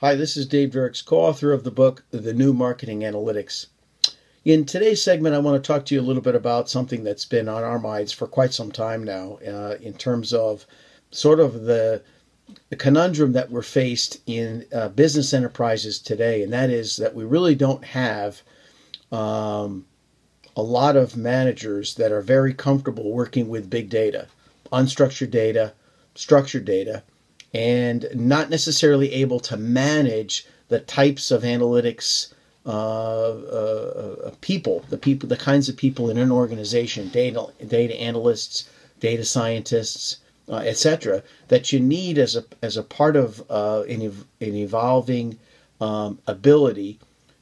Hi, this is Dave Dirks, co author of the book, The New Marketing Analytics. In today's segment, I want to talk to you a little bit about something that's been on our minds for quite some time now, uh, in terms of sort of the, the conundrum that we're faced in uh, business enterprises today, and that is that we really don't have um, a lot of managers that are very comfortable working with big data, unstructured data, structured data and not necessarily able to manage the types of analytics uh, uh, uh, people, the people, the kinds of people in an organization, data data analysts, data scientists, uh, etc., that you need as a as a part of uh, an, an evolving um, ability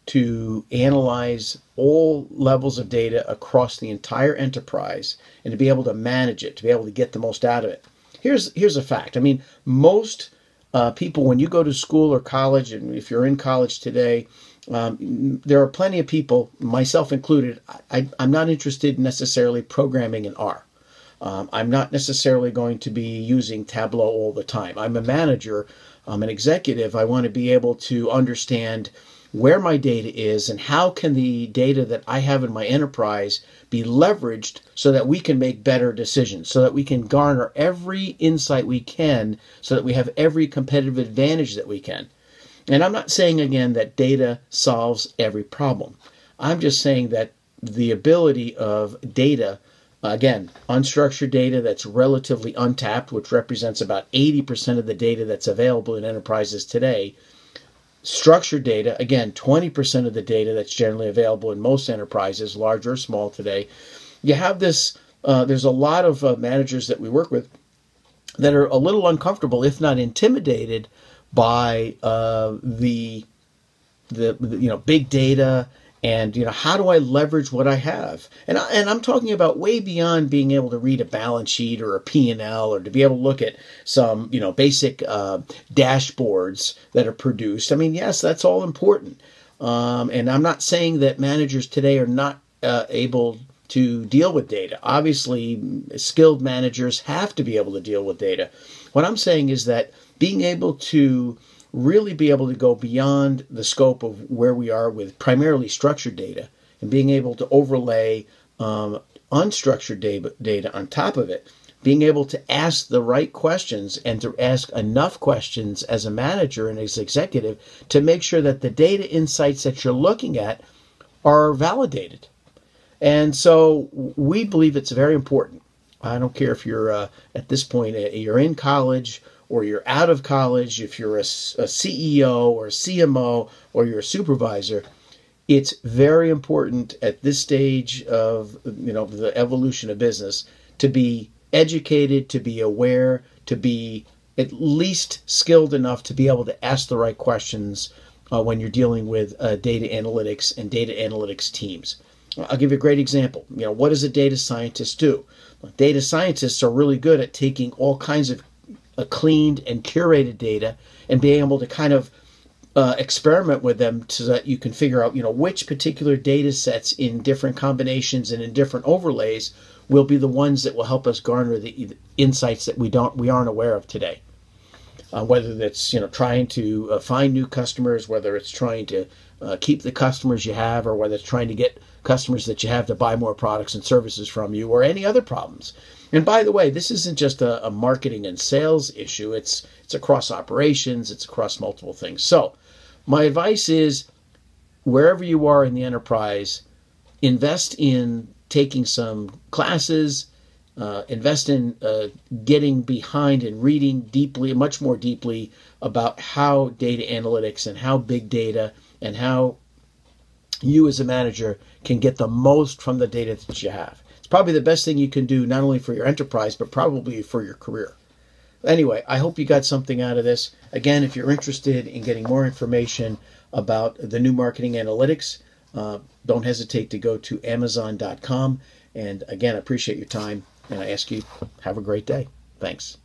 to analyze all levels of data across the entire enterprise and to be able to manage it, to be able to get the most out of it here's here's a fact. I mean, most uh, people when you go to school or college, and if you're in college today, um, there are plenty of people, myself included. I, am not interested necessarily programming in R. Um, I'm not necessarily going to be using Tableau all the time. I'm a manager, I'm an executive. I want to be able to understand where my data is and how can the data that I have in my enterprise be leveraged so that we can make better decisions, so that we can garner every insight we can, so that we have every competitive advantage that we can. And I'm not saying again that data solves every problem. I'm just saying that the ability of data, again, unstructured data that's relatively untapped, which represents about 80% of the data that's available in enterprises today, Structured data, again, 20% of the data that's generally available in most enterprises, large or small today. You have this, uh, there's a lot of uh, managers that we work with that are a little uncomfortable, if not intimidated, by uh, the, the, the, you know, big data and you know how do I leverage what I have? And I, and I'm talking about way beyond being able to read a balance sheet or a P&L or to be able to look at some you know basic uh, dashboards that are produced. I mean, yes, that's all important. Um, and I'm not saying that managers today are not uh, able to deal with data. Obviously, skilled managers have to be able to deal with data. What I'm saying is that being able to really be able to go beyond the scope of where we are with primarily structured data and being able to overlay um, unstructured data, on top of it, being able to ask the right questions and to ask enough questions as a manager and as executive to make sure that the data insights that you're looking at are validated. And so we believe it's very important. I don't care if you're uh, at this point, uh, you're in college or you're out of college, if you're a, a CEO or a CMO or you're a supervisor, it's very important at this stage of you know the evolution of business to be educated, to be aware, to be at least skilled enough to be able to ask the right questions uh, when you're dealing with uh, data analytics and data analytics teams. I'll give you a great example. You know, what does a data scientist do? Data scientists are really good at taking all kinds of cleaned and curated data and being able to kind of uh, experiment with them so that you can figure out, you know, which particular data sets in different combinations and in different overlays will be the ones that will help us garner the insights that we don't we aren't aware of today. Uh, whether that's you know trying to uh, find new customers, whether it's trying to uh, keep the customers you have, or whether it's trying to get customers that you have to buy more products and services from you, or any other problems. And by the way, this isn't just a, a marketing and sales issue. It's it's across operations. It's across multiple things. So, my advice is, wherever you are in the enterprise, invest in taking some classes. Uh, invest in uh, getting behind and reading deeply, much more deeply about how data analytics and how big data and how you as a manager can get the most from the data that you have. It's probably the best thing you can do, not only for your enterprise, but probably for your career. Anyway, I hope you got something out of this. Again, if you're interested in getting more information about the new marketing analytics, uh, don't hesitate to go to Amazon.com. And again, I appreciate your time, and I ask you have a great day. Thanks.